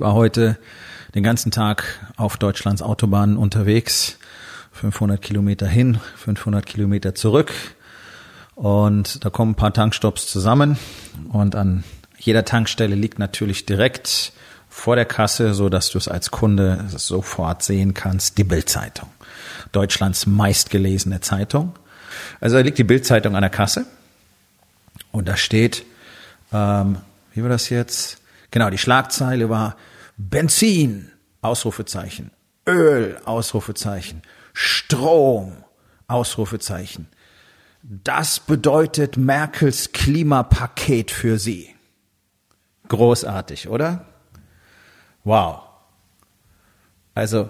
Ich war heute den ganzen Tag auf Deutschlands Autobahnen unterwegs. 500 Kilometer hin, 500 Kilometer zurück. Und da kommen ein paar Tankstops zusammen. Und an jeder Tankstelle liegt natürlich direkt vor der Kasse, so dass du es als Kunde sofort sehen kannst, die Bildzeitung. Deutschlands meistgelesene Zeitung. Also da liegt die Bildzeitung an der Kasse. Und da steht, ähm, wie war das jetzt? Genau, die Schlagzeile war Benzin, Ausrufezeichen, Öl, Ausrufezeichen, Strom, Ausrufezeichen. Das bedeutet Merkels Klimapaket für Sie. Großartig, oder? Wow. Also,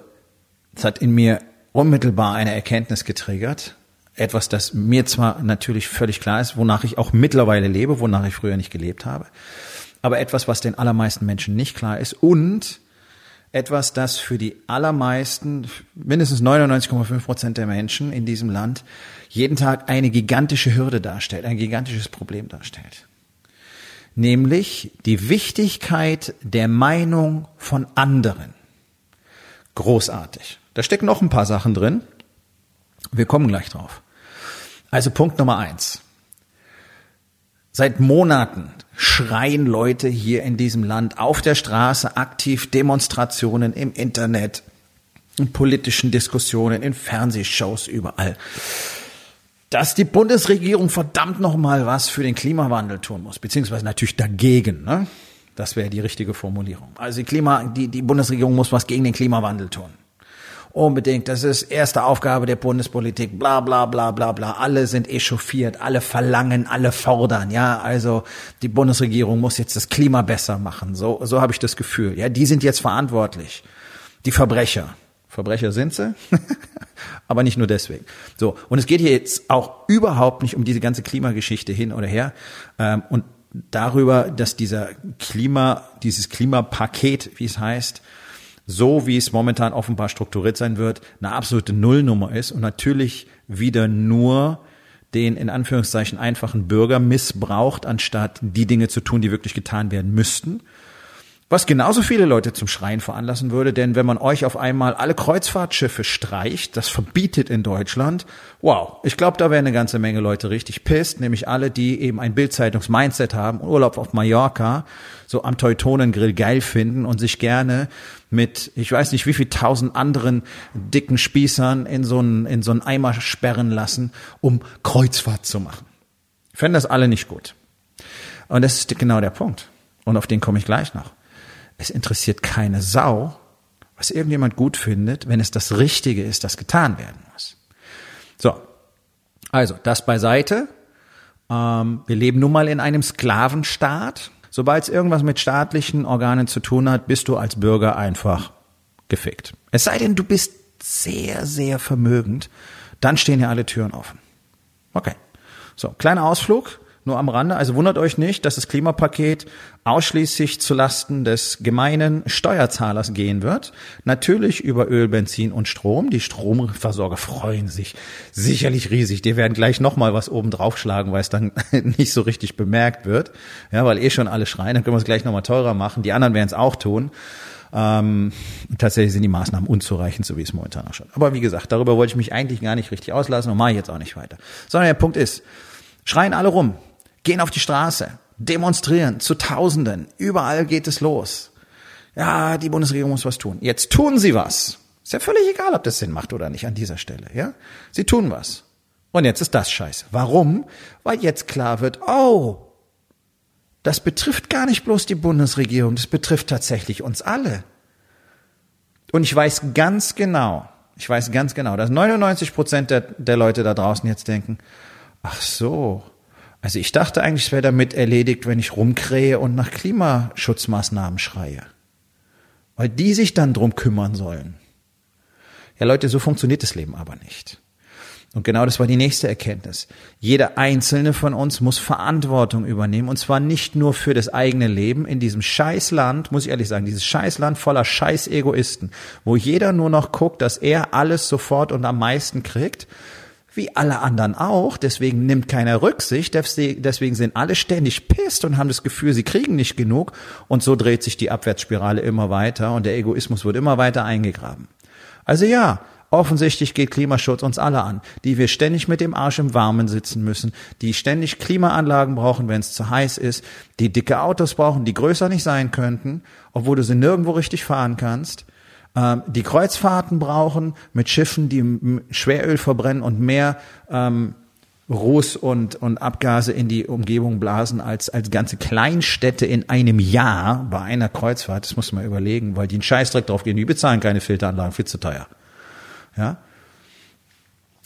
es hat in mir unmittelbar eine Erkenntnis getriggert. Etwas, das mir zwar natürlich völlig klar ist, wonach ich auch mittlerweile lebe, wonach ich früher nicht gelebt habe aber etwas, was den allermeisten Menschen nicht klar ist und etwas, das für die allermeisten, mindestens 99,5 Prozent der Menschen in diesem Land jeden Tag eine gigantische Hürde darstellt, ein gigantisches Problem darstellt. Nämlich die Wichtigkeit der Meinung von anderen. Großartig. Da stecken noch ein paar Sachen drin. Wir kommen gleich drauf. Also Punkt Nummer eins. Seit Monaten schreien Leute hier in diesem Land auf der Straße aktiv Demonstrationen im Internet, in politischen Diskussionen, in Fernsehshows, überall. Dass die Bundesregierung verdammt nochmal was für den Klimawandel tun muss, beziehungsweise natürlich dagegen, ne? Das wäre die richtige Formulierung. Also die Klima, die, die Bundesregierung muss was gegen den Klimawandel tun. Unbedingt. Das ist erste Aufgabe der Bundespolitik. Bla, bla, bla, bla, bla. Alle sind echauffiert. Alle verlangen, alle fordern. Ja, also die Bundesregierung muss jetzt das Klima besser machen. So, so habe ich das Gefühl. Ja, die sind jetzt verantwortlich. Die Verbrecher. Verbrecher sind sie. Aber nicht nur deswegen. So. Und es geht hier jetzt auch überhaupt nicht um diese ganze Klimageschichte hin oder her. Ähm, und darüber, dass dieser Klima, dieses Klimapaket, wie es heißt, so wie es momentan offenbar strukturiert sein wird, eine absolute Nullnummer ist und natürlich wieder nur den in Anführungszeichen einfachen Bürger missbraucht, anstatt die Dinge zu tun, die wirklich getan werden müssten. Was genauso viele Leute zum Schreien veranlassen würde, denn wenn man euch auf einmal alle Kreuzfahrtschiffe streicht, das verbietet in Deutschland, wow, ich glaube, da wären eine ganze Menge Leute richtig pisst, nämlich alle, die eben ein Bildzeitungs-Mindset haben, Urlaub auf Mallorca, so am Teutonengrill geil finden und sich gerne mit, ich weiß nicht wie viel tausend anderen dicken Spießern in so einen, in so einen Eimer sperren lassen, um Kreuzfahrt zu machen. Fänden das alle nicht gut. Und das ist genau der Punkt. Und auf den komme ich gleich noch. Es interessiert keine Sau, was irgendjemand gut findet, wenn es das Richtige ist, das getan werden muss. So. Also, das beiseite. Ähm, wir leben nun mal in einem Sklavenstaat. Sobald es irgendwas mit staatlichen Organen zu tun hat, bist du als Bürger einfach gefickt. Es sei denn, du bist sehr, sehr vermögend, dann stehen ja alle Türen offen. Okay. So, kleiner Ausflug nur am Rande. Also wundert euch nicht, dass das Klimapaket ausschließlich zu Lasten des gemeinen Steuerzahlers gehen wird. Natürlich über Öl, Benzin und Strom. Die Stromversorger freuen sich sicherlich riesig. Die werden gleich nochmal was oben draufschlagen, weil es dann nicht so richtig bemerkt wird. Ja, weil eh schon alle schreien, dann können wir es gleich nochmal teurer machen. Die anderen werden es auch tun. Ähm, tatsächlich sind die Maßnahmen unzureichend, so wie es momentan auch schon. Aber wie gesagt, darüber wollte ich mich eigentlich gar nicht richtig auslassen und mache ich jetzt auch nicht weiter. Sondern der Punkt ist, schreien alle rum gehen auf die Straße, demonstrieren zu Tausenden. Überall geht es los. Ja, die Bundesregierung muss was tun. Jetzt tun sie was. Ist ja völlig egal, ob das Sinn macht oder nicht an dieser Stelle, ja? Sie tun was. Und jetzt ist das scheiße. Warum? Weil jetzt klar wird, oh, das betrifft gar nicht bloß die Bundesregierung, das betrifft tatsächlich uns alle. Und ich weiß ganz genau, ich weiß ganz genau, dass 99 Prozent der, der Leute da draußen jetzt denken, ach so, Also ich dachte eigentlich, es wäre damit erledigt, wenn ich rumkrähe und nach Klimaschutzmaßnahmen schreie. Weil die sich dann drum kümmern sollen. Ja Leute, so funktioniert das Leben aber nicht. Und genau das war die nächste Erkenntnis. Jeder einzelne von uns muss Verantwortung übernehmen. Und zwar nicht nur für das eigene Leben in diesem Scheißland, muss ich ehrlich sagen, dieses Scheißland voller Scheiß-Egoisten, wo jeder nur noch guckt, dass er alles sofort und am meisten kriegt, wie alle anderen auch. Deswegen nimmt keiner Rücksicht. Deswegen sind alle ständig pisst und haben das Gefühl, sie kriegen nicht genug. Und so dreht sich die Abwärtsspirale immer weiter und der Egoismus wird immer weiter eingegraben. Also ja, Offensichtlich geht Klimaschutz uns alle an, die wir ständig mit dem Arsch im Warmen sitzen müssen, die ständig Klimaanlagen brauchen, wenn es zu heiß ist, die dicke Autos brauchen, die größer nicht sein könnten, obwohl du sie nirgendwo richtig fahren kannst, ähm, die Kreuzfahrten brauchen mit Schiffen, die Schweröl verbrennen und mehr ähm, Ruß und, und Abgase in die Umgebung blasen als, als ganze Kleinstädte in einem Jahr bei einer Kreuzfahrt. Das muss man überlegen, weil die einen Scheißdreck drauf gehen. Die bezahlen keine Filteranlagen, viel zu teuer. Ja?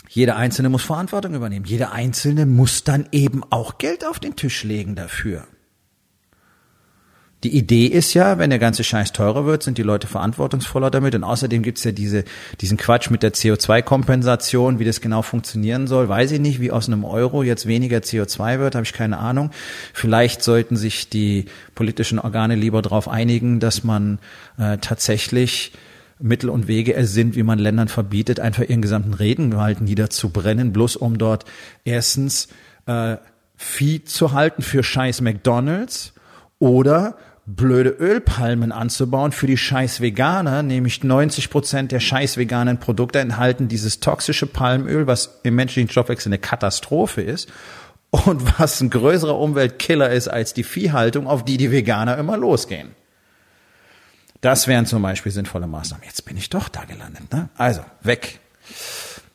Jeder Einzelne muss Verantwortung übernehmen. Jeder Einzelne muss dann eben auch Geld auf den Tisch legen dafür. Die Idee ist ja, wenn der ganze Scheiß teurer wird, sind die Leute verantwortungsvoller damit. Und außerdem gibt's ja diese, diesen Quatsch mit der CO2-Kompensation, wie das genau funktionieren soll. Weiß ich nicht, wie aus einem Euro jetzt weniger CO2 wird, habe ich keine Ahnung. Vielleicht sollten sich die politischen Organe lieber darauf einigen, dass man äh, tatsächlich Mittel und Wege ersinnt, wie man Ländern verbietet, einfach ihren gesamten Regenwald niederzubrennen, bloß um dort erstens äh, Vieh zu halten für scheiß McDonalds oder blöde Ölpalmen anzubauen für die scheiß Veganer, nämlich 90 Prozent der scheiß veganen Produkte enthalten dieses toxische Palmöl, was im menschlichen Stoffwechsel eine Katastrophe ist und was ein größerer Umweltkiller ist als die Viehhaltung, auf die die Veganer immer losgehen. Das wären zum Beispiel sinnvolle Maßnahmen. Jetzt bin ich doch da gelandet. Ne? Also, weg.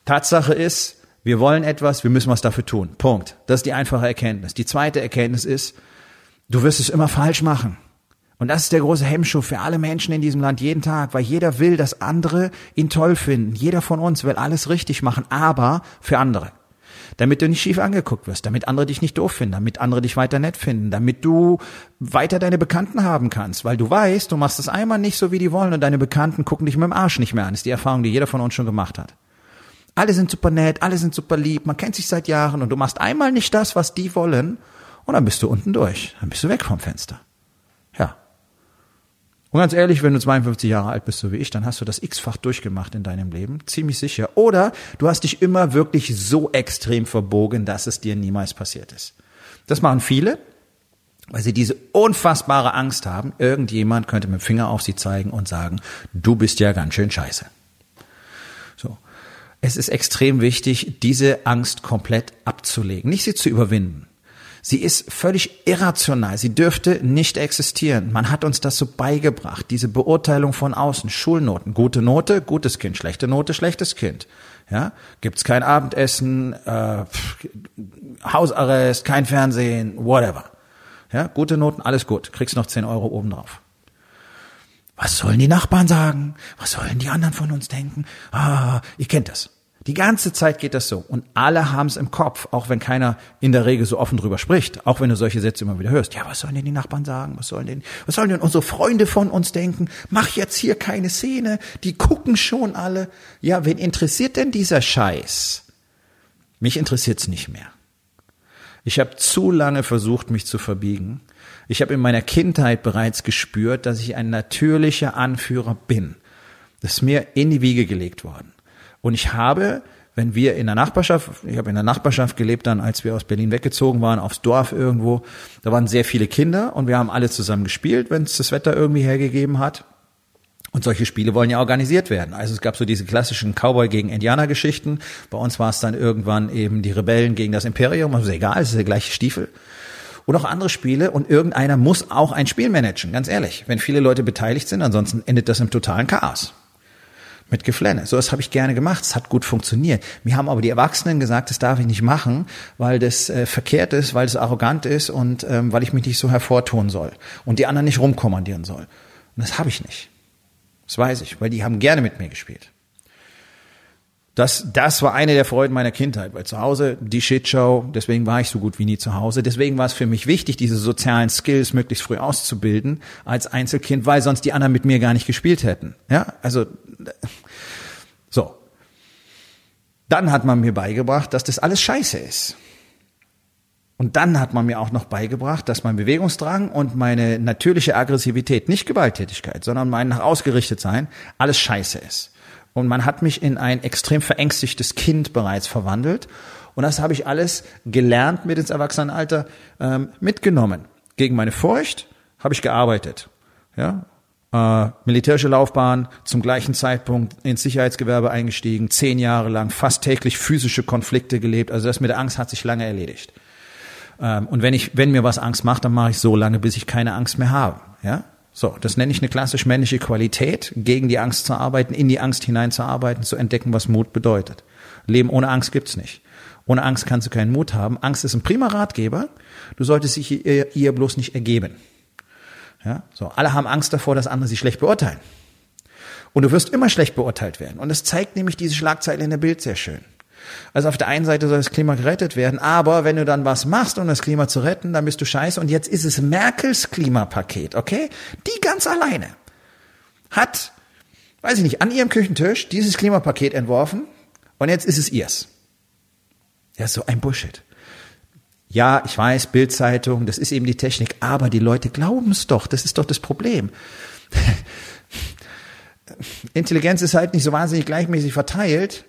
Tatsache ist, wir wollen etwas, wir müssen was dafür tun. Punkt. Das ist die einfache Erkenntnis. Die zweite Erkenntnis ist, du wirst es immer falsch machen. Und das ist der große Hemmschuh für alle Menschen in diesem Land jeden Tag, weil jeder will, dass andere ihn toll finden. Jeder von uns will alles richtig machen, aber für andere damit du nicht schief angeguckt wirst, damit andere dich nicht doof finden, damit andere dich weiter nett finden, damit du weiter deine Bekannten haben kannst, weil du weißt, du machst es einmal nicht so, wie die wollen und deine Bekannten gucken dich mit dem Arsch nicht mehr an. Das ist die Erfahrung, die jeder von uns schon gemacht hat. Alle sind super nett, alle sind super lieb, man kennt sich seit Jahren und du machst einmal nicht das, was die wollen und dann bist du unten durch, dann bist du weg vom Fenster. Und ganz ehrlich, wenn du 52 Jahre alt bist, so wie ich, dann hast du das x-fach durchgemacht in deinem Leben, ziemlich sicher. Oder du hast dich immer wirklich so extrem verbogen, dass es dir niemals passiert ist. Das machen viele, weil sie diese unfassbare Angst haben, irgendjemand könnte mit dem Finger auf sie zeigen und sagen, du bist ja ganz schön scheiße. So. Es ist extrem wichtig, diese Angst komplett abzulegen, nicht sie zu überwinden. Sie ist völlig irrational. Sie dürfte nicht existieren. Man hat uns das so beigebracht. Diese Beurteilung von außen. Schulnoten. Gute Note, gutes Kind. Schlechte Note, schlechtes Kind. Ja, gibt's kein Abendessen, äh, Hausarrest, kein Fernsehen, whatever. Ja, gute Noten, alles gut. Kriegst noch 10 Euro obendrauf. Was sollen die Nachbarn sagen? Was sollen die anderen von uns denken? Ah, ihr kennt das. Die ganze Zeit geht das so. Und alle haben es im Kopf, auch wenn keiner in der Regel so offen drüber spricht. Auch wenn du solche Sätze immer wieder hörst. Ja, was sollen denn die Nachbarn sagen? Was sollen denn, was sollen denn unsere Freunde von uns denken? Mach jetzt hier keine Szene. Die gucken schon alle. Ja, wen interessiert denn dieser Scheiß? Mich interessiert's nicht mehr. Ich habe zu lange versucht, mich zu verbiegen. Ich habe in meiner Kindheit bereits gespürt, dass ich ein natürlicher Anführer bin. Das ist mir in die Wiege gelegt worden. Und ich habe, wenn wir in der Nachbarschaft, ich habe in der Nachbarschaft gelebt dann, als wir aus Berlin weggezogen waren, aufs Dorf irgendwo, da waren sehr viele Kinder und wir haben alle zusammen gespielt, wenn es das Wetter irgendwie hergegeben hat. Und solche Spiele wollen ja organisiert werden. Also es gab so diese klassischen Cowboy gegen Indianer Geschichten. Bei uns war es dann irgendwann eben die Rebellen gegen das Imperium. Also egal, es ist der gleiche Stiefel. Und auch andere Spiele. Und irgendeiner muss auch ein Spiel managen, ganz ehrlich. Wenn viele Leute beteiligt sind, ansonsten endet das im totalen Chaos mit Geflenne. So das habe ich gerne gemacht. Es hat gut funktioniert. Mir haben aber die Erwachsenen gesagt, das darf ich nicht machen, weil das äh, verkehrt ist, weil das arrogant ist und ähm, weil ich mich nicht so hervortun soll und die anderen nicht rumkommandieren soll. Und das habe ich nicht. Das weiß ich, weil die haben gerne mit mir gespielt. Das, das war eine der Freuden meiner Kindheit, weil zu Hause die Shitshow, deswegen war ich so gut wie nie zu Hause. Deswegen war es für mich wichtig, diese sozialen Skills möglichst früh auszubilden als Einzelkind, weil sonst die anderen mit mir gar nicht gespielt hätten. Ja, also so. Dann hat man mir beigebracht, dass das alles Scheiße ist. Und dann hat man mir auch noch beigebracht, dass mein Bewegungsdrang und meine natürliche Aggressivität, nicht Gewalttätigkeit, sondern mein nach ausgerichtet sein, alles Scheiße ist. Und man hat mich in ein extrem verängstigtes Kind bereits verwandelt. Und das habe ich alles gelernt mit ins Erwachsenenalter ähm, mitgenommen. Gegen meine Furcht habe ich gearbeitet. Ja, äh, militärische Laufbahn, zum gleichen Zeitpunkt ins Sicherheitsgewerbe eingestiegen, zehn Jahre lang fast täglich physische Konflikte gelebt. Also das mit der Angst hat sich lange erledigt. Ähm, und wenn ich, wenn mir was Angst macht, dann mache ich so lange, bis ich keine Angst mehr habe. Ja, so, das nenne ich eine klassisch männliche Qualität, gegen die Angst zu arbeiten, in die Angst hineinzuarbeiten, zu entdecken, was Mut bedeutet. Leben ohne Angst gibt's nicht. Ohne Angst kannst du keinen Mut haben. Angst ist ein prima Ratgeber. Du solltest dich ihr, ihr bloß nicht ergeben. Ja, so. Alle haben Angst davor, dass andere sie schlecht beurteilen. Und du wirst immer schlecht beurteilt werden. Und das zeigt nämlich diese Schlagzeile in der Bild sehr schön. Also auf der einen Seite soll das Klima gerettet werden, aber wenn du dann was machst, um das Klima zu retten, dann bist du scheiße. Und jetzt ist es Merkels Klimapaket, okay? Die ganz alleine hat, weiß ich nicht, an ihrem Küchentisch dieses Klimapaket entworfen und jetzt ist es ihrs. Ja, so ein Bullshit. Ja, ich weiß, Bildzeitung, das ist eben die Technik, aber die Leute glauben es doch, das ist doch das Problem. Intelligenz ist halt nicht so wahnsinnig gleichmäßig verteilt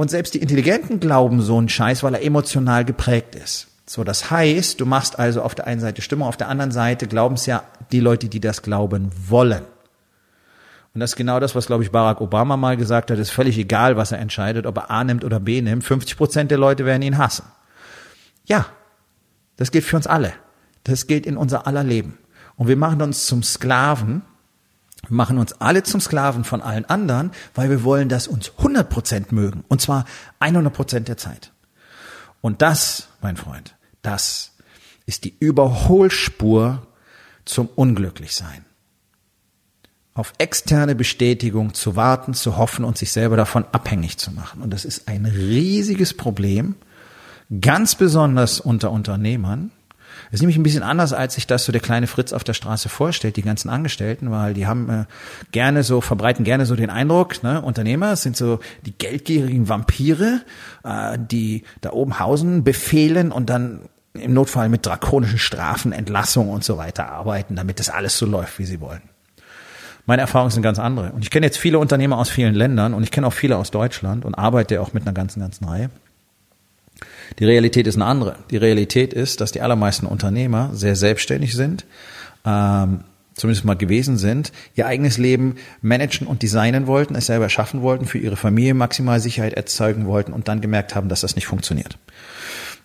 und selbst die Intelligenten glauben so einen Scheiß, weil er emotional geprägt ist. So, das heißt, du machst also auf der einen Seite Stimmung, auf der anderen Seite glauben es ja die Leute, die das glauben wollen. Und das ist genau das, was, glaube ich, Barack Obama mal gesagt hat. Ist völlig egal, was er entscheidet, ob er A nimmt oder B nimmt. 50 Prozent der Leute werden ihn hassen. Ja, das gilt für uns alle. Das gilt in unser aller Leben. Und wir machen uns zum Sklaven machen uns alle zum Sklaven von allen anderen, weil wir wollen, dass uns 100 Prozent mögen. Und zwar 100 Prozent der Zeit. Und das, mein Freund, das ist die Überholspur zum Unglücklichsein. Auf externe Bestätigung zu warten, zu hoffen und sich selber davon abhängig zu machen. Und das ist ein riesiges Problem, ganz besonders unter Unternehmern, das ist nämlich ein bisschen anders, als sich das so der kleine Fritz auf der Straße vorstellt, die ganzen Angestellten, weil die haben äh, gerne so, verbreiten gerne so den Eindruck, ne, Unternehmer sind so die geldgierigen Vampire, äh, die da oben hausen, befehlen und dann im Notfall mit drakonischen Strafen, Entlassung und so weiter arbeiten, damit das alles so läuft, wie sie wollen. Meine Erfahrungen sind ganz andere. Und ich kenne jetzt viele Unternehmer aus vielen Ländern und ich kenne auch viele aus Deutschland und arbeite auch mit einer ganzen, ganzen Reihe. Die Realität ist eine andere. Die Realität ist, dass die allermeisten Unternehmer sehr selbstständig sind, ähm, zumindest mal gewesen sind, ihr eigenes Leben managen und designen wollten, es selber schaffen wollten, für ihre Familie maximal Sicherheit erzeugen wollten und dann gemerkt haben, dass das nicht funktioniert.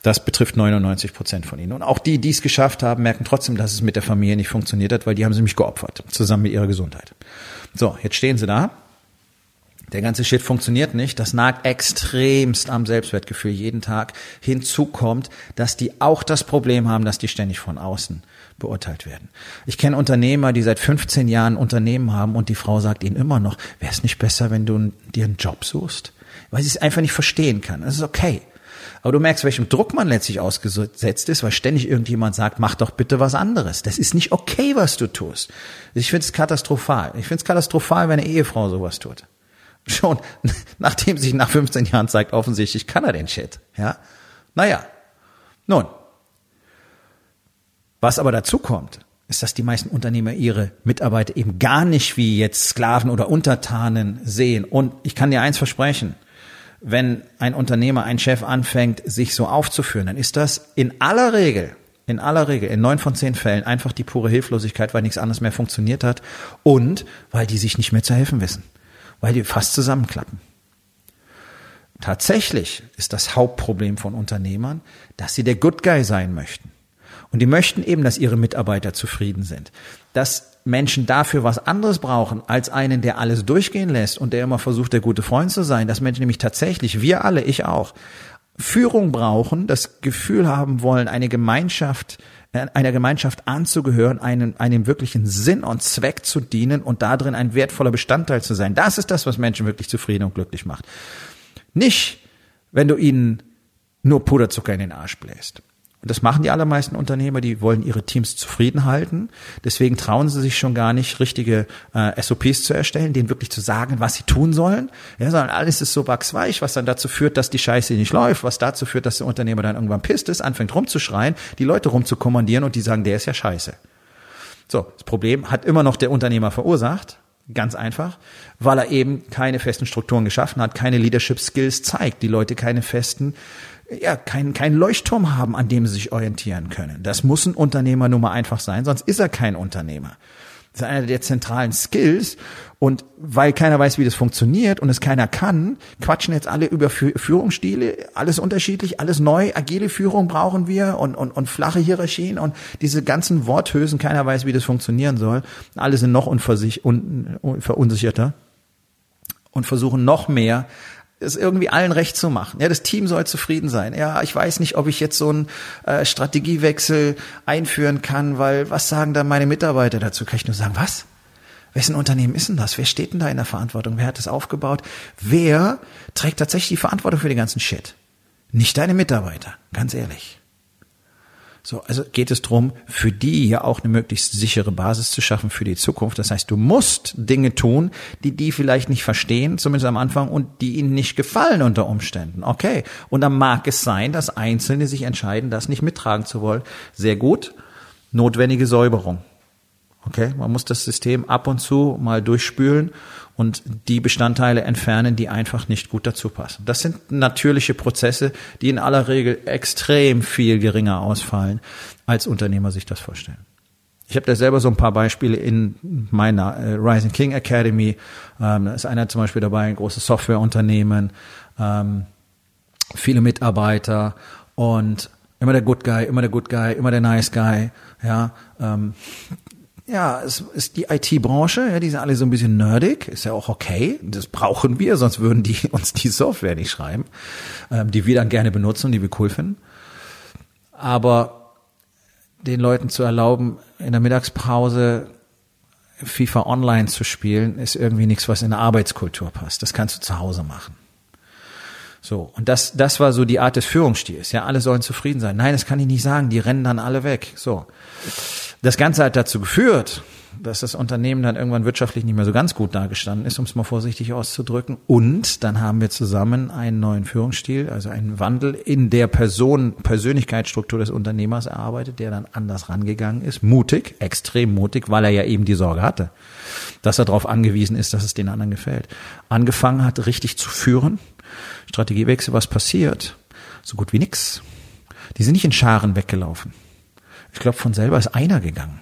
Das betrifft 99 Prozent von ihnen. Und auch die, die es geschafft haben, merken trotzdem, dass es mit der Familie nicht funktioniert hat, weil die haben sie nämlich geopfert, zusammen mit ihrer Gesundheit. So, jetzt stehen sie da der ganze Shit funktioniert nicht. Das nagt extremst am Selbstwertgefühl jeden Tag. Hinzu kommt, dass die auch das Problem haben, dass die ständig von außen beurteilt werden. Ich kenne Unternehmer, die seit 15 Jahren Unternehmen haben und die Frau sagt ihnen immer noch, wäre es nicht besser, wenn du dir einen Job suchst? Weil sie es einfach nicht verstehen kann. Das ist okay. Aber du merkst, welchem Druck man letztlich ausgesetzt ist, weil ständig irgendjemand sagt, mach doch bitte was anderes. Das ist nicht okay, was du tust. Ich finde es katastrophal. Ich finde es katastrophal, wenn eine Ehefrau sowas tut schon, nachdem sich nach 15 Jahren zeigt, offensichtlich kann er den Shit. Ja, naja, nun. Was aber dazu kommt, ist, dass die meisten Unternehmer ihre Mitarbeiter eben gar nicht wie jetzt Sklaven oder Untertanen sehen. Und ich kann dir eins versprechen, wenn ein Unternehmer, ein Chef anfängt, sich so aufzuführen, dann ist das in aller Regel, in aller Regel, in neun von zehn Fällen einfach die pure Hilflosigkeit, weil nichts anderes mehr funktioniert hat und weil die sich nicht mehr zu helfen wissen weil die fast zusammenklappen. Tatsächlich ist das Hauptproblem von Unternehmern, dass sie der Good Guy sein möchten. Und die möchten eben, dass ihre Mitarbeiter zufrieden sind. Dass Menschen dafür was anderes brauchen als einen, der alles durchgehen lässt und der immer versucht, der gute Freund zu sein. Dass Menschen nämlich tatsächlich, wir alle, ich auch, Führung brauchen, das Gefühl haben wollen, eine Gemeinschaft einer Gemeinschaft anzugehören, einen, einem wirklichen Sinn und Zweck zu dienen und darin ein wertvoller Bestandteil zu sein. Das ist das, was Menschen wirklich zufrieden und glücklich macht. Nicht, wenn du ihnen nur Puderzucker in den Arsch bläst. Und das machen die allermeisten Unternehmer, die wollen ihre Teams zufrieden halten. Deswegen trauen sie sich schon gar nicht, richtige äh, SOPs zu erstellen, denen wirklich zu sagen, was sie tun sollen. Ja, sondern alles ist so wachsweich, was dann dazu führt, dass die Scheiße nicht läuft, was dazu führt, dass der Unternehmer dann irgendwann pisst ist, anfängt rumzuschreien, die Leute rumzukommandieren und die sagen, der ist ja scheiße. So, das Problem hat immer noch der Unternehmer verursacht. Ganz einfach, weil er eben keine festen Strukturen geschaffen hat, keine Leadership Skills zeigt, die Leute keine festen ja, keinen kein Leuchtturm haben, an dem sie sich orientieren können. Das muss ein Unternehmer nun mal einfach sein, sonst ist er kein Unternehmer. Das ist einer der zentralen Skills. Und weil keiner weiß, wie das funktioniert und es keiner kann, quatschen jetzt alle über Führungsstile, alles unterschiedlich, alles neu, agile Führung brauchen wir und, und, und flache Hierarchien und diese ganzen Worthülsen, keiner weiß, wie das funktionieren soll. Alle sind noch unversich, un, un, verunsicherter und versuchen noch mehr es irgendwie allen recht zu machen. Ja, das Team soll zufrieden sein. Ja, ich weiß nicht, ob ich jetzt so einen äh, Strategiewechsel einführen kann, weil was sagen da meine Mitarbeiter dazu? Kann ich nur sagen, was? Wessen Unternehmen ist denn das? Wer steht denn da in der Verantwortung? Wer hat das aufgebaut? Wer trägt tatsächlich die Verantwortung für den ganzen Shit? Nicht deine Mitarbeiter, ganz ehrlich. So, also geht es drum, für die ja auch eine möglichst sichere Basis zu schaffen für die Zukunft. Das heißt, du musst Dinge tun, die die vielleicht nicht verstehen, zumindest am Anfang, und die ihnen nicht gefallen unter Umständen. Okay. Und dann mag es sein, dass Einzelne sich entscheiden, das nicht mittragen zu wollen. Sehr gut. Notwendige Säuberung. Okay, man muss das System ab und zu mal durchspülen und die Bestandteile entfernen, die einfach nicht gut dazu passen. Das sind natürliche Prozesse, die in aller Regel extrem viel geringer ausfallen, als Unternehmer sich das vorstellen. Ich habe da selber so ein paar Beispiele in meiner äh, Rising King Academy. Ähm, da ist einer zum Beispiel dabei, ein großes Softwareunternehmen, ähm, viele Mitarbeiter und immer der Good Guy, immer der Good Guy, immer der Nice Guy. Ja, ähm, ja, es ist die IT-Branche, ja, die sind alle so ein bisschen nerdig, ist ja auch okay, das brauchen wir, sonst würden die uns die Software nicht schreiben, ähm, die wir dann gerne benutzen und die wir cool finden. Aber den Leuten zu erlauben, in der Mittagspause FIFA Online zu spielen, ist irgendwie nichts, was in der Arbeitskultur passt. Das kannst du zu Hause machen. So, und das, das war so die Art des Führungsstils. Ja, alle sollen zufrieden sein. Nein, das kann ich nicht sagen, die rennen dann alle weg. So. Das Ganze hat dazu geführt, dass das Unternehmen dann irgendwann wirtschaftlich nicht mehr so ganz gut dagestanden ist, um es mal vorsichtig auszudrücken. Und dann haben wir zusammen einen neuen Führungsstil, also einen Wandel in der Person, Persönlichkeitsstruktur des Unternehmers erarbeitet, der dann anders rangegangen ist. Mutig, extrem mutig, weil er ja eben die Sorge hatte, dass er darauf angewiesen ist, dass es den anderen gefällt. Angefangen hat, richtig zu führen. Strategiewechsel, was passiert? So gut wie nix. Die sind nicht in Scharen weggelaufen. Ich glaube, von selber ist einer gegangen.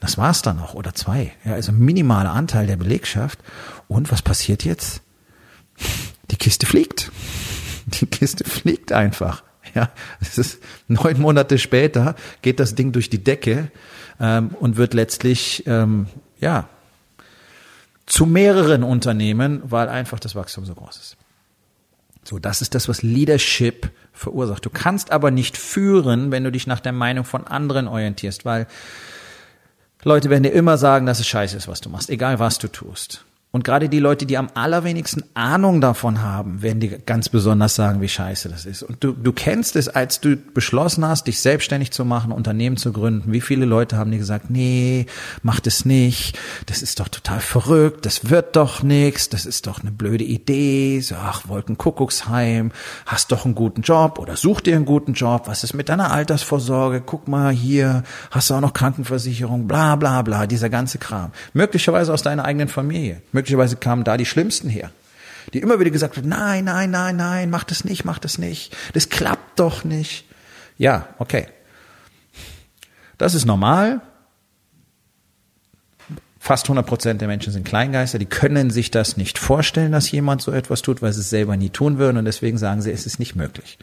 Das war's dann auch, oder zwei. Ja, also minimaler Anteil der Belegschaft. Und was passiert jetzt? Die Kiste fliegt. Die Kiste fliegt einfach. Ja, es ist neun Monate später geht das Ding durch die Decke ähm, und wird letztlich ähm, ja zu mehreren Unternehmen, weil einfach das Wachstum so groß ist. So, das ist das, was Leadership verursacht. Du kannst aber nicht führen, wenn du dich nach der Meinung von anderen orientierst, weil Leute werden dir immer sagen, dass es scheiße ist, was du machst, egal was du tust. Und gerade die Leute, die am allerwenigsten Ahnung davon haben, werden dir ganz besonders sagen, wie scheiße das ist. Und du, du kennst es, als du beschlossen hast, dich selbstständig zu machen, Unternehmen zu gründen. Wie viele Leute haben dir gesagt, nee, mach das nicht. Das ist doch total verrückt. Das wird doch nichts. Das ist doch eine blöde Idee. So, ach, Wolkenkuckucksheim. Hast doch einen guten Job oder such dir einen guten Job. Was ist mit deiner Altersvorsorge? Guck mal hier. Hast du auch noch Krankenversicherung? Bla, bla, bla. Dieser ganze Kram. Möglicherweise aus deiner eigenen Familie Möglicherweise kamen da die Schlimmsten her, die immer wieder gesagt haben, nein, nein, nein, nein, mach das nicht, mach das nicht, das klappt doch nicht. Ja, okay. Das ist normal. Fast 100 Prozent der Menschen sind Kleingeister, die können sich das nicht vorstellen, dass jemand so etwas tut, weil sie es selber nie tun würden und deswegen sagen sie, es ist nicht möglich.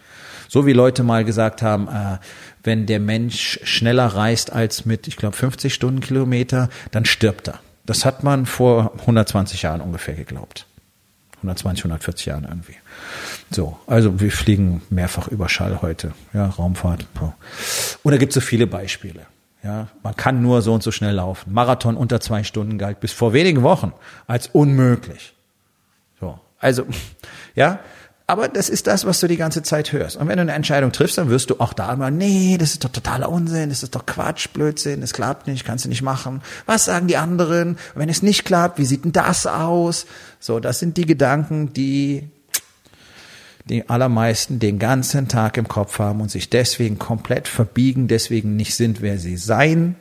So wie Leute mal gesagt haben, äh, wenn der Mensch schneller reist als mit, ich glaube, 50 Stundenkilometer, dann stirbt er. Das hat man vor 120 Jahren ungefähr geglaubt. 120, 140 Jahren irgendwie. So, also wir fliegen mehrfach über Schall heute, ja, Raumfahrt. Und da gibt es so viele Beispiele. Ja, man kann nur so und so schnell laufen. Marathon unter zwei Stunden galt bis vor wenigen Wochen als unmöglich. So, also, ja, aber das ist das, was du die ganze Zeit hörst. Und wenn du eine Entscheidung triffst, dann wirst du auch da immer, nee, das ist doch totaler Unsinn, das ist doch Quatsch, Blödsinn, das klappt nicht, kannst du nicht machen. Was sagen die anderen? Und wenn es nicht klappt, wie sieht denn das aus? So, das sind die Gedanken, die die allermeisten den ganzen Tag im Kopf haben und sich deswegen komplett verbiegen, deswegen nicht sind, wer sie sein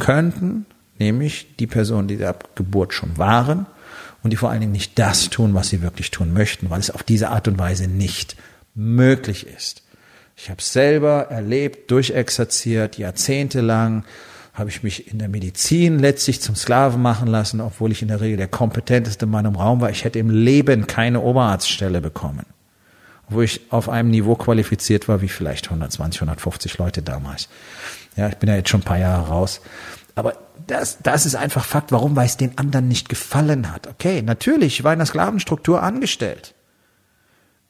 könnten, nämlich die Personen, die ab Geburt schon waren und die vor allen Dingen nicht das tun, was sie wirklich tun möchten, weil es auf diese Art und Weise nicht möglich ist. Ich habe selber erlebt, durchexerziert, jahrzehntelang habe ich mich in der Medizin letztlich zum Sklaven machen lassen, obwohl ich in der Regel der kompetenteste Mann im Raum war. Ich hätte im Leben keine Oberarztstelle bekommen, wo ich auf einem Niveau qualifiziert war wie vielleicht 120, 150 Leute damals. Ja, ich bin ja jetzt schon ein paar Jahre raus. Aber das, das ist einfach Fakt. Warum? Weil es den anderen nicht gefallen hat. Okay, natürlich, ich war in der Sklavenstruktur angestellt.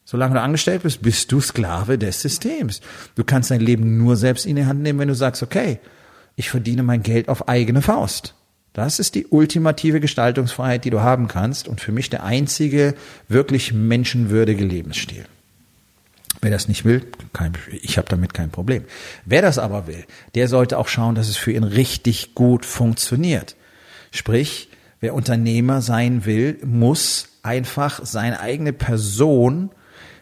Solange du angestellt bist, bist du Sklave des Systems. Du kannst dein Leben nur selbst in die Hand nehmen, wenn du sagst, okay, ich verdiene mein Geld auf eigene Faust. Das ist die ultimative Gestaltungsfreiheit, die du haben kannst und für mich der einzige wirklich menschenwürdige Lebensstil. Wer das nicht will, kein, ich habe damit kein Problem. Wer das aber will, der sollte auch schauen, dass es für ihn richtig gut funktioniert. Sprich, wer Unternehmer sein will, muss einfach seine eigene Person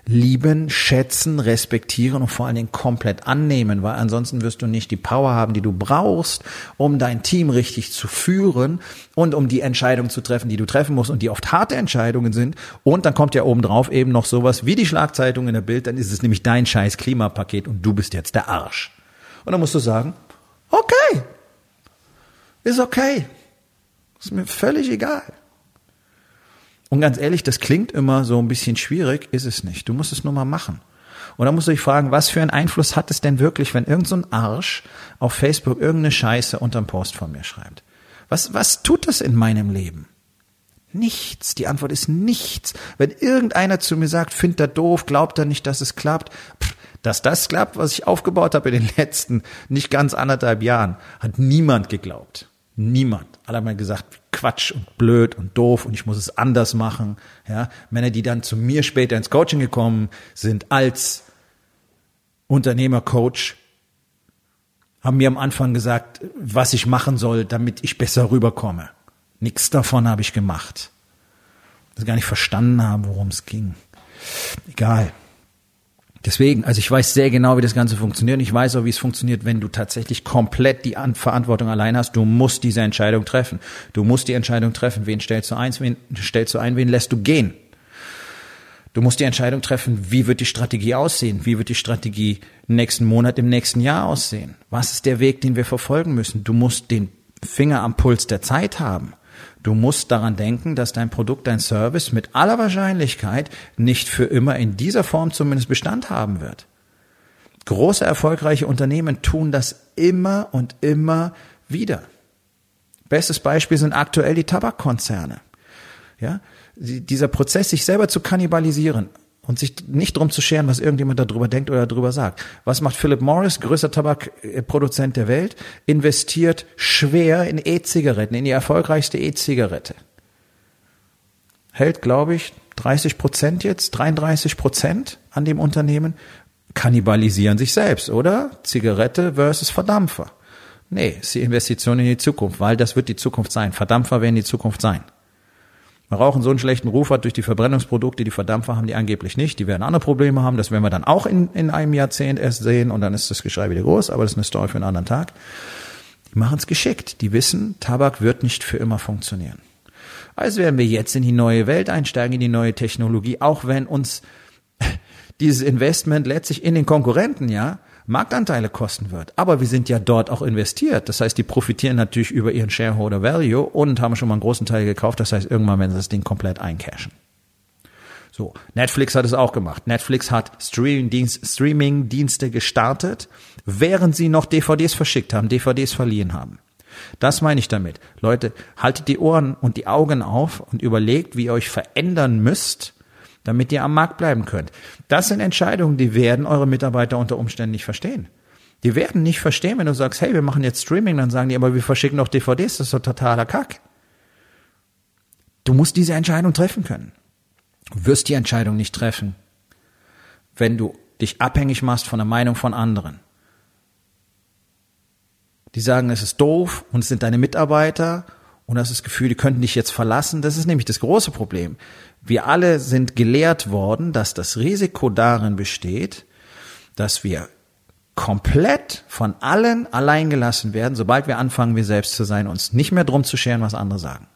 lieben, schätzen, respektieren und vor allen Dingen komplett annehmen, weil ansonsten wirst du nicht die Power haben, die du brauchst, um dein Team richtig zu führen und um die Entscheidungen zu treffen, die du treffen musst und die oft harte Entscheidungen sind. Und dann kommt ja obendrauf eben noch sowas wie die Schlagzeitung in der Bild, dann ist es nämlich dein scheiß Klimapaket und du bist jetzt der Arsch. Und dann musst du sagen, okay, ist okay, ist mir völlig egal. Und ganz ehrlich, das klingt immer so ein bisschen schwierig, ist es nicht. Du musst es nur mal machen. Und dann musst du dich fragen, was für einen Einfluss hat es denn wirklich, wenn irgendein so Arsch auf Facebook irgendeine Scheiße unterm Post von mir schreibt? Was, was tut das in meinem Leben? Nichts. Die Antwort ist nichts. Wenn irgendeiner zu mir sagt, findet er doof, glaubt er nicht, dass es klappt, pff, dass das klappt, was ich aufgebaut habe in den letzten nicht ganz anderthalb Jahren, hat niemand geglaubt. Niemand. Alle haben gesagt, Quatsch und blöd und doof und ich muss es anders machen. Ja, Männer, die dann zu mir später ins Coaching gekommen sind als Unternehmercoach, haben mir am Anfang gesagt, was ich machen soll, damit ich besser rüberkomme. Nichts davon habe ich gemacht. Dass gar nicht verstanden haben, worum es ging. Egal. Deswegen, also ich weiß sehr genau, wie das Ganze funktioniert. Und ich weiß auch, wie es funktioniert, wenn du tatsächlich komplett die Verantwortung allein hast. Du musst diese Entscheidung treffen. Du musst die Entscheidung treffen, wen stellst du ein, wen stellst du ein, wen lässt du gehen. Du musst die Entscheidung treffen, wie wird die Strategie aussehen? Wie wird die Strategie nächsten Monat, im nächsten Jahr aussehen? Was ist der Weg, den wir verfolgen müssen? Du musst den Finger am Puls der Zeit haben. Du musst daran denken, dass dein Produkt, dein Service mit aller Wahrscheinlichkeit nicht für immer in dieser Form zumindest Bestand haben wird. Große erfolgreiche Unternehmen tun das immer und immer wieder. Bestes Beispiel sind aktuell die Tabakkonzerne. Ja, dieser Prozess, sich selber zu kannibalisieren und sich nicht drum zu scheren, was irgendjemand darüber denkt oder darüber sagt. Was macht Philip Morris, größter Tabakproduzent der Welt? Investiert schwer in E-Zigaretten, in die erfolgreichste E-Zigarette. Hält, glaube ich, 30 Prozent jetzt, 33 Prozent an dem Unternehmen, kannibalisieren sich selbst, oder? Zigarette versus Verdampfer. Nee, ist die Investition in die Zukunft, weil das wird die Zukunft sein. Verdampfer werden die Zukunft sein. Rauchen so einen schlechten Ruf hat durch die Verbrennungsprodukte, die Verdampfer haben die angeblich nicht. Die werden andere Probleme haben. Das werden wir dann auch in, in einem Jahrzehnt erst sehen und dann ist das Geschrei wieder groß, aber das ist eine Story für einen anderen Tag. Die machen es geschickt. Die wissen, Tabak wird nicht für immer funktionieren. Also werden wir jetzt in die neue Welt einsteigen, in die neue Technologie, auch wenn uns dieses Investment letztlich in den Konkurrenten, ja, Marktanteile kosten wird. Aber wir sind ja dort auch investiert. Das heißt, die profitieren natürlich über ihren Shareholder Value und haben schon mal einen großen Teil gekauft. Das heißt, irgendwann werden sie das Ding komplett eincashen. So, Netflix hat es auch gemacht. Netflix hat Streaming-Dienste gestartet, während sie noch DVDs verschickt haben, DVDs verliehen haben. Das meine ich damit. Leute, haltet die Ohren und die Augen auf und überlegt, wie ihr euch verändern müsst, damit ihr am Markt bleiben könnt. Das sind Entscheidungen, die werden eure Mitarbeiter unter Umständen nicht verstehen. Die werden nicht verstehen, wenn du sagst, hey, wir machen jetzt Streaming, dann sagen die, aber wir verschicken doch DVDs, das ist doch totaler Kack. Du musst diese Entscheidung treffen können. Du wirst die Entscheidung nicht treffen, wenn du dich abhängig machst von der Meinung von anderen. Die sagen, es ist doof und es sind deine Mitarbeiter und hast das Gefühl, die könnten dich jetzt verlassen. Das ist nämlich das große Problem. Wir alle sind gelehrt worden, dass das Risiko darin besteht, dass wir komplett von allen allein gelassen werden, sobald wir anfangen, wir selbst zu sein, uns nicht mehr drum zu scheren, was andere sagen.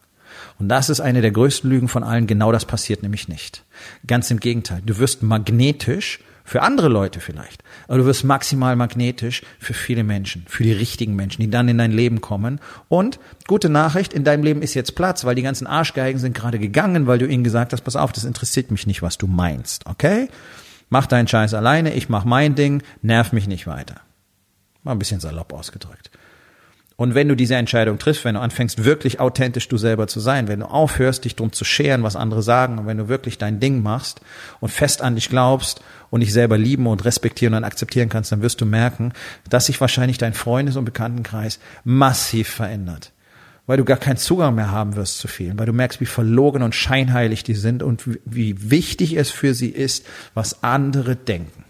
Und das ist eine der größten Lügen von allen. Genau das passiert nämlich nicht. Ganz im Gegenteil. Du wirst magnetisch für andere Leute vielleicht. Aber du wirst maximal magnetisch für viele Menschen, für die richtigen Menschen, die dann in dein Leben kommen. Und gute Nachricht, in deinem Leben ist jetzt Platz, weil die ganzen Arschgeigen sind gerade gegangen, weil du ihnen gesagt hast, pass auf, das interessiert mich nicht, was du meinst, okay? Mach deinen Scheiß alleine, ich mach mein Ding, nerv mich nicht weiter. Mal ein bisschen salopp ausgedrückt. Und wenn du diese Entscheidung triffst, wenn du anfängst, wirklich authentisch du selber zu sein, wenn du aufhörst, dich drum zu scheren, was andere sagen, und wenn du wirklich dein Ding machst und fest an dich glaubst und dich selber lieben und respektieren und akzeptieren kannst, dann wirst du merken, dass sich wahrscheinlich dein Freundes- und Bekanntenkreis massiv verändert. Weil du gar keinen Zugang mehr haben wirst zu vielen, weil du merkst, wie verlogen und scheinheilig die sind und wie wichtig es für sie ist, was andere denken.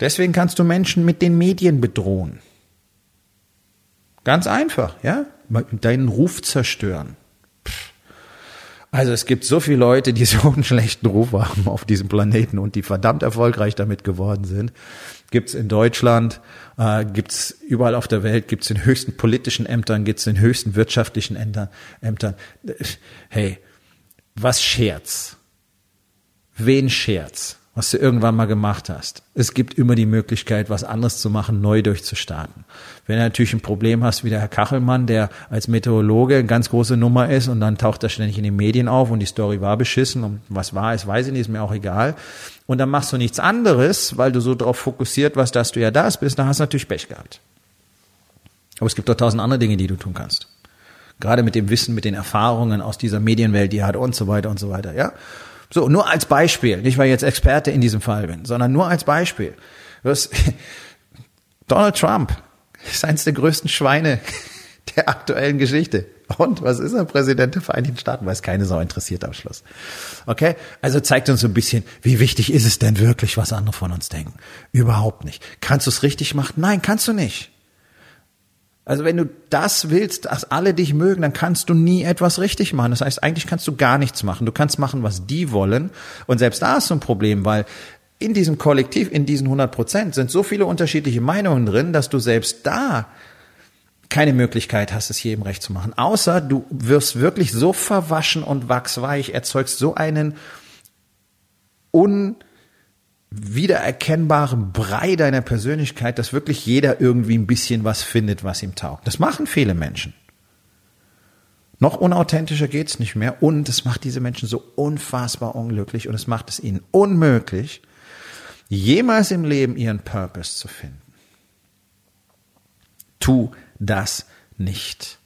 Deswegen kannst du Menschen mit den Medien bedrohen. Ganz einfach, ja? Deinen Ruf zerstören. Also es gibt so viele Leute, die so einen schlechten Ruf haben auf diesem Planeten und die verdammt erfolgreich damit geworden sind. Gibt's in Deutschland, äh, gibt's überall auf der Welt, gibt's in höchsten politischen Ämtern, gibt's in höchsten wirtschaftlichen Ämtern. Ämtern. Hey, was Scherz? Wen Scherz? Was du irgendwann mal gemacht hast. Es gibt immer die Möglichkeit, was anderes zu machen, neu durchzustarten. Wenn du natürlich ein Problem hast, wie der Herr Kachelmann, der als Meteorologe eine ganz große Nummer ist und dann taucht er ständig in den Medien auf und die Story war beschissen und was war ist, weiß ich nicht, ist mir auch egal. Und dann machst du nichts anderes, weil du so darauf fokussiert warst, dass du ja das bist, dann hast du natürlich Pech gehabt. Aber es gibt doch tausend andere Dinge, die du tun kannst. Gerade mit dem Wissen, mit den Erfahrungen aus dieser Medienwelt, die er hat und so weiter und so weiter, ja. So, nur als Beispiel, nicht weil ich jetzt Experte in diesem Fall bin, sondern nur als Beispiel. Was, Donald Trump ist eines der größten Schweine der aktuellen Geschichte. Und was ist er? Präsident der Vereinigten Staaten, weil es keine Sau interessiert am Schluss. Okay? Also zeigt uns so ein bisschen, wie wichtig ist es denn wirklich, was andere von uns denken? Überhaupt nicht. Kannst du es richtig machen? Nein, kannst du nicht. Also wenn du das willst, dass alle dich mögen, dann kannst du nie etwas richtig machen. Das heißt, eigentlich kannst du gar nichts machen. Du kannst machen, was die wollen. Und selbst da ist so ein Problem, weil in diesem Kollektiv, in diesen 100 Prozent sind so viele unterschiedliche Meinungen drin, dass du selbst da keine Möglichkeit hast, es jedem recht zu machen. Außer du wirst wirklich so verwaschen und wachsweich, erzeugst so einen un wiedererkennbaren Brei deiner Persönlichkeit, dass wirklich jeder irgendwie ein bisschen was findet, was ihm taugt. Das machen viele Menschen. Noch unauthentischer geht's nicht mehr und es macht diese Menschen so unfassbar unglücklich und es macht es ihnen unmöglich, jemals im Leben ihren Purpose zu finden. Tu das nicht.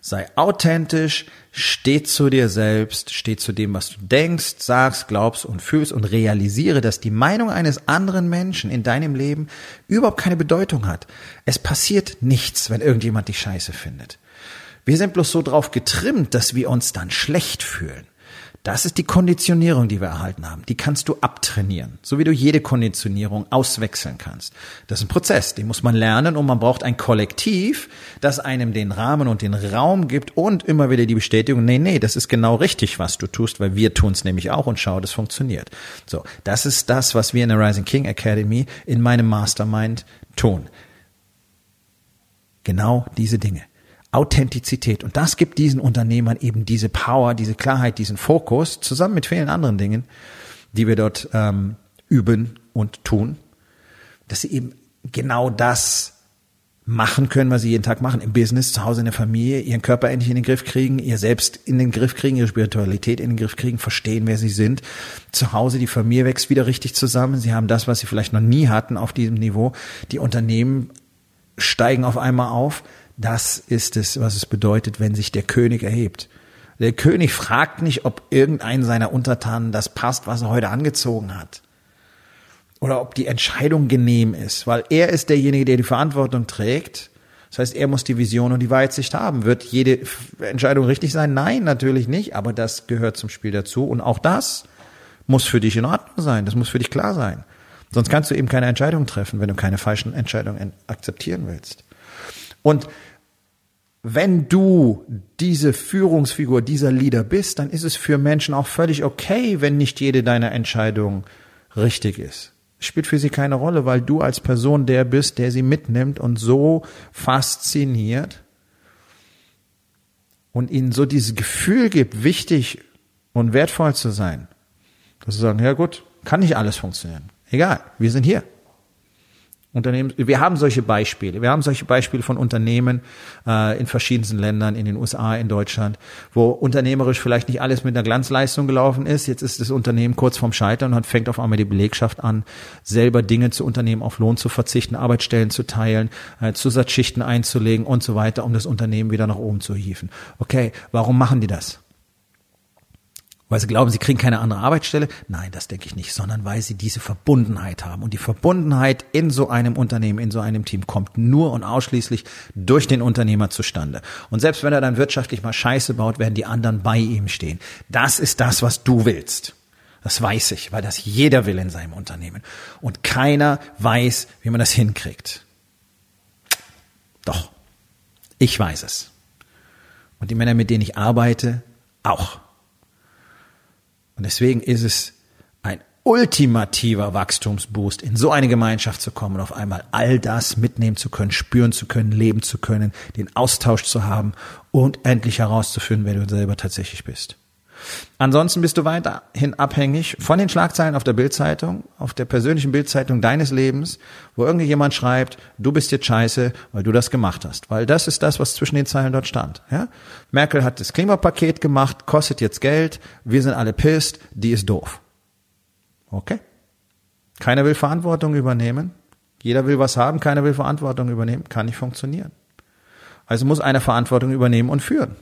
Sei authentisch, steh zu dir selbst, steh zu dem, was du denkst, sagst, glaubst und fühlst und realisiere, dass die Meinung eines anderen Menschen in deinem Leben überhaupt keine Bedeutung hat. Es passiert nichts, wenn irgendjemand dich scheiße findet. Wir sind bloß so drauf getrimmt, dass wir uns dann schlecht fühlen. Das ist die Konditionierung, die wir erhalten haben. Die kannst du abtrainieren, so wie du jede Konditionierung auswechseln kannst. Das ist ein Prozess, den muss man lernen und man braucht ein Kollektiv, das einem den Rahmen und den Raum gibt und immer wieder die Bestätigung, nee, nee, das ist genau richtig, was du tust, weil wir tun es nämlich auch und schau, das funktioniert. So, das ist das, was wir in der Rising King Academy in meinem Mastermind tun. Genau diese Dinge. Authentizität. Und das gibt diesen Unternehmern eben diese Power, diese Klarheit, diesen Fokus, zusammen mit vielen anderen Dingen, die wir dort ähm, üben und tun, dass sie eben genau das machen können, was sie jeden Tag machen, im Business, zu Hause in der Familie, ihren Körper endlich in den Griff kriegen, ihr selbst in den Griff kriegen, ihre Spiritualität in den Griff kriegen, verstehen, wer sie sind. Zu Hause, die Familie wächst wieder richtig zusammen. Sie haben das, was sie vielleicht noch nie hatten auf diesem Niveau. Die Unternehmen steigen auf einmal auf. Das ist es, was es bedeutet, wenn sich der König erhebt. Der König fragt nicht, ob irgendein seiner Untertanen das passt, was er heute angezogen hat. Oder ob die Entscheidung genehm ist, weil er ist derjenige, der die Verantwortung trägt. Das heißt, er muss die Vision und die Weitsicht haben. Wird jede Entscheidung richtig sein? Nein, natürlich nicht, aber das gehört zum Spiel dazu. Und auch das muss für dich in Ordnung sein, das muss für dich klar sein. Sonst kannst du eben keine Entscheidung treffen, wenn du keine falschen Entscheidungen akzeptieren willst. Und wenn du diese Führungsfigur, dieser Leader bist, dann ist es für Menschen auch völlig okay, wenn nicht jede deiner Entscheidungen richtig ist. Spielt für sie keine Rolle, weil du als Person der bist, der sie mitnimmt und so fasziniert und ihnen so dieses Gefühl gibt, wichtig und wertvoll zu sein. Dass sie sagen, ja gut, kann nicht alles funktionieren. Egal, wir sind hier. Unternehmen, wir haben solche Beispiele. Wir haben solche Beispiele von Unternehmen äh, in verschiedensten Ländern, in den USA, in Deutschland, wo unternehmerisch vielleicht nicht alles mit einer Glanzleistung gelaufen ist. Jetzt ist das Unternehmen kurz vorm Scheitern und fängt auf einmal die Belegschaft an, selber Dinge zu unternehmen, auf Lohn zu verzichten, Arbeitsstellen zu teilen, äh, Zusatzschichten einzulegen und so weiter, um das Unternehmen wieder nach oben zu hieven. Okay, warum machen die das? Weil sie glauben, sie kriegen keine andere Arbeitsstelle? Nein, das denke ich nicht, sondern weil sie diese Verbundenheit haben. Und die Verbundenheit in so einem Unternehmen, in so einem Team kommt nur und ausschließlich durch den Unternehmer zustande. Und selbst wenn er dann wirtschaftlich mal Scheiße baut, werden die anderen bei ihm stehen. Das ist das, was du willst. Das weiß ich, weil das jeder will in seinem Unternehmen. Und keiner weiß, wie man das hinkriegt. Doch, ich weiß es. Und die Männer, mit denen ich arbeite, auch. Und deswegen ist es ein ultimativer Wachstumsboost, in so eine Gemeinschaft zu kommen und auf einmal all das mitnehmen zu können, spüren zu können, leben zu können, den Austausch zu haben und endlich herauszufinden, wer du selber tatsächlich bist. Ansonsten bist du weiterhin abhängig von den Schlagzeilen auf der Bildzeitung, auf der persönlichen Bildzeitung deines Lebens, wo irgendjemand schreibt, du bist jetzt scheiße, weil du das gemacht hast. Weil das ist das, was zwischen den Zeilen dort stand. Ja? Merkel hat das Klimapaket gemacht, kostet jetzt Geld, wir sind alle pisst, die ist doof. Okay. Keiner will Verantwortung übernehmen. Jeder will was haben, keiner will Verantwortung übernehmen. Kann nicht funktionieren. Also muss einer Verantwortung übernehmen und führen.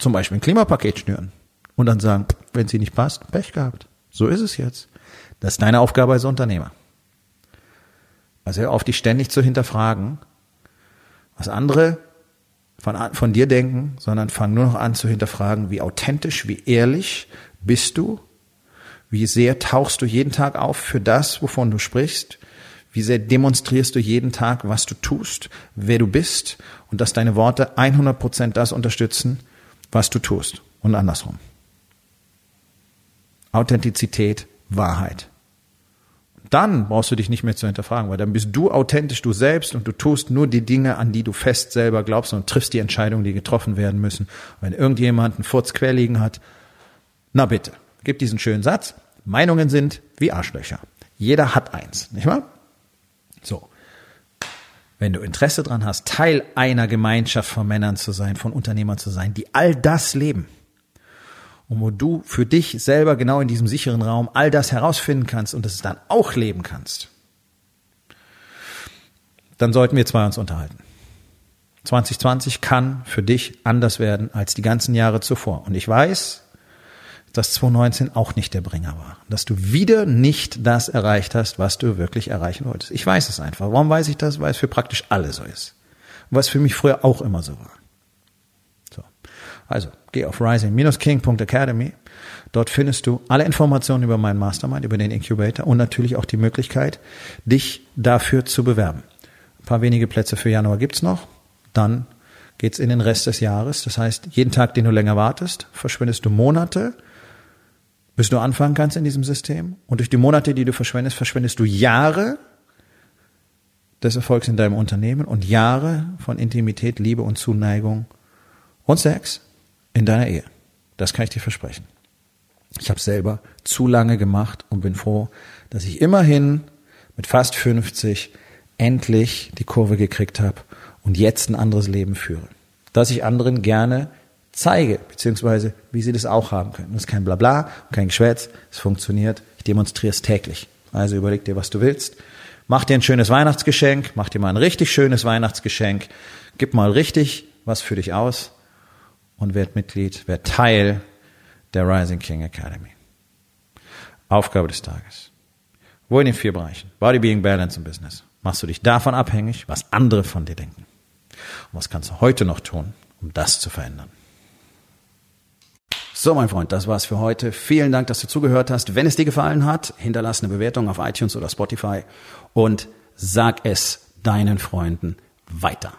Zum Beispiel ein Klimapaket schnüren und dann sagen, wenn sie nicht passt, Pech gehabt. So ist es jetzt. Das ist deine Aufgabe als Unternehmer. Also hör auf, dich ständig zu hinterfragen, was andere von, von dir denken, sondern fang nur noch an zu hinterfragen, wie authentisch, wie ehrlich bist du, wie sehr tauchst du jeden Tag auf für das, wovon du sprichst, wie sehr demonstrierst du jeden Tag, was du tust, wer du bist und dass deine Worte 100 Prozent das unterstützen, was du tust und andersrum. Authentizität, Wahrheit. Dann brauchst du dich nicht mehr zu hinterfragen, weil dann bist du authentisch du selbst und du tust nur die Dinge, an die du fest selber glaubst und triffst die Entscheidungen, die getroffen werden müssen. Wenn irgendjemand einen Furz quer liegen hat, na bitte, gib diesen schönen Satz. Meinungen sind wie Arschlöcher. Jeder hat eins, nicht wahr? So. Wenn du Interesse dran hast, Teil einer Gemeinschaft von Männern zu sein, von Unternehmern zu sein, die all das leben, und wo du für dich selber genau in diesem sicheren Raum all das herausfinden kannst und es dann auch leben kannst, dann sollten wir zwei uns unterhalten. 2020 kann für dich anders werden als die ganzen Jahre zuvor. Und ich weiß, dass 2019 auch nicht der Bringer war. Dass du wieder nicht das erreicht hast, was du wirklich erreichen wolltest. Ich weiß es einfach. Warum weiß ich das? Weil es für praktisch alle so ist. Was für mich früher auch immer so war. So. Also, geh auf rising-king.academy. Dort findest du alle Informationen über meinen Mastermind, über den Incubator und natürlich auch die Möglichkeit, dich dafür zu bewerben. Ein paar wenige Plätze für Januar gibt's noch. Dann geht's in den Rest des Jahres. Das heißt, jeden Tag, den du länger wartest, verschwendest du Monate, bis du anfangen kannst in diesem System. Und durch die Monate, die du verschwendest, verschwendest du Jahre des Erfolgs in deinem Unternehmen und Jahre von Intimität, Liebe und Zuneigung und Sex in deiner Ehe. Das kann ich dir versprechen. Ich habe selber zu lange gemacht und bin froh, dass ich immerhin mit fast 50 endlich die Kurve gekriegt habe und jetzt ein anderes Leben führe. Dass ich anderen gerne zeige, beziehungsweise wie sie das auch haben können. Das ist kein Blabla, kein Geschwätz, es funktioniert. Ich demonstriere es täglich. Also überleg dir, was du willst. Mach dir ein schönes Weihnachtsgeschenk, mach dir mal ein richtig schönes Weihnachtsgeschenk, gib mal richtig was für dich aus und werd Mitglied, werd Teil der Rising King Academy. Aufgabe des Tages. Wo in den vier Bereichen? Body, Being, Balance und Business. Machst du dich davon abhängig, was andere von dir denken? Und was kannst du heute noch tun, um das zu verändern? So, mein Freund, das war's für heute. Vielen Dank, dass du zugehört hast. Wenn es dir gefallen hat, hinterlass eine Bewertung auf iTunes oder Spotify und sag es deinen Freunden weiter.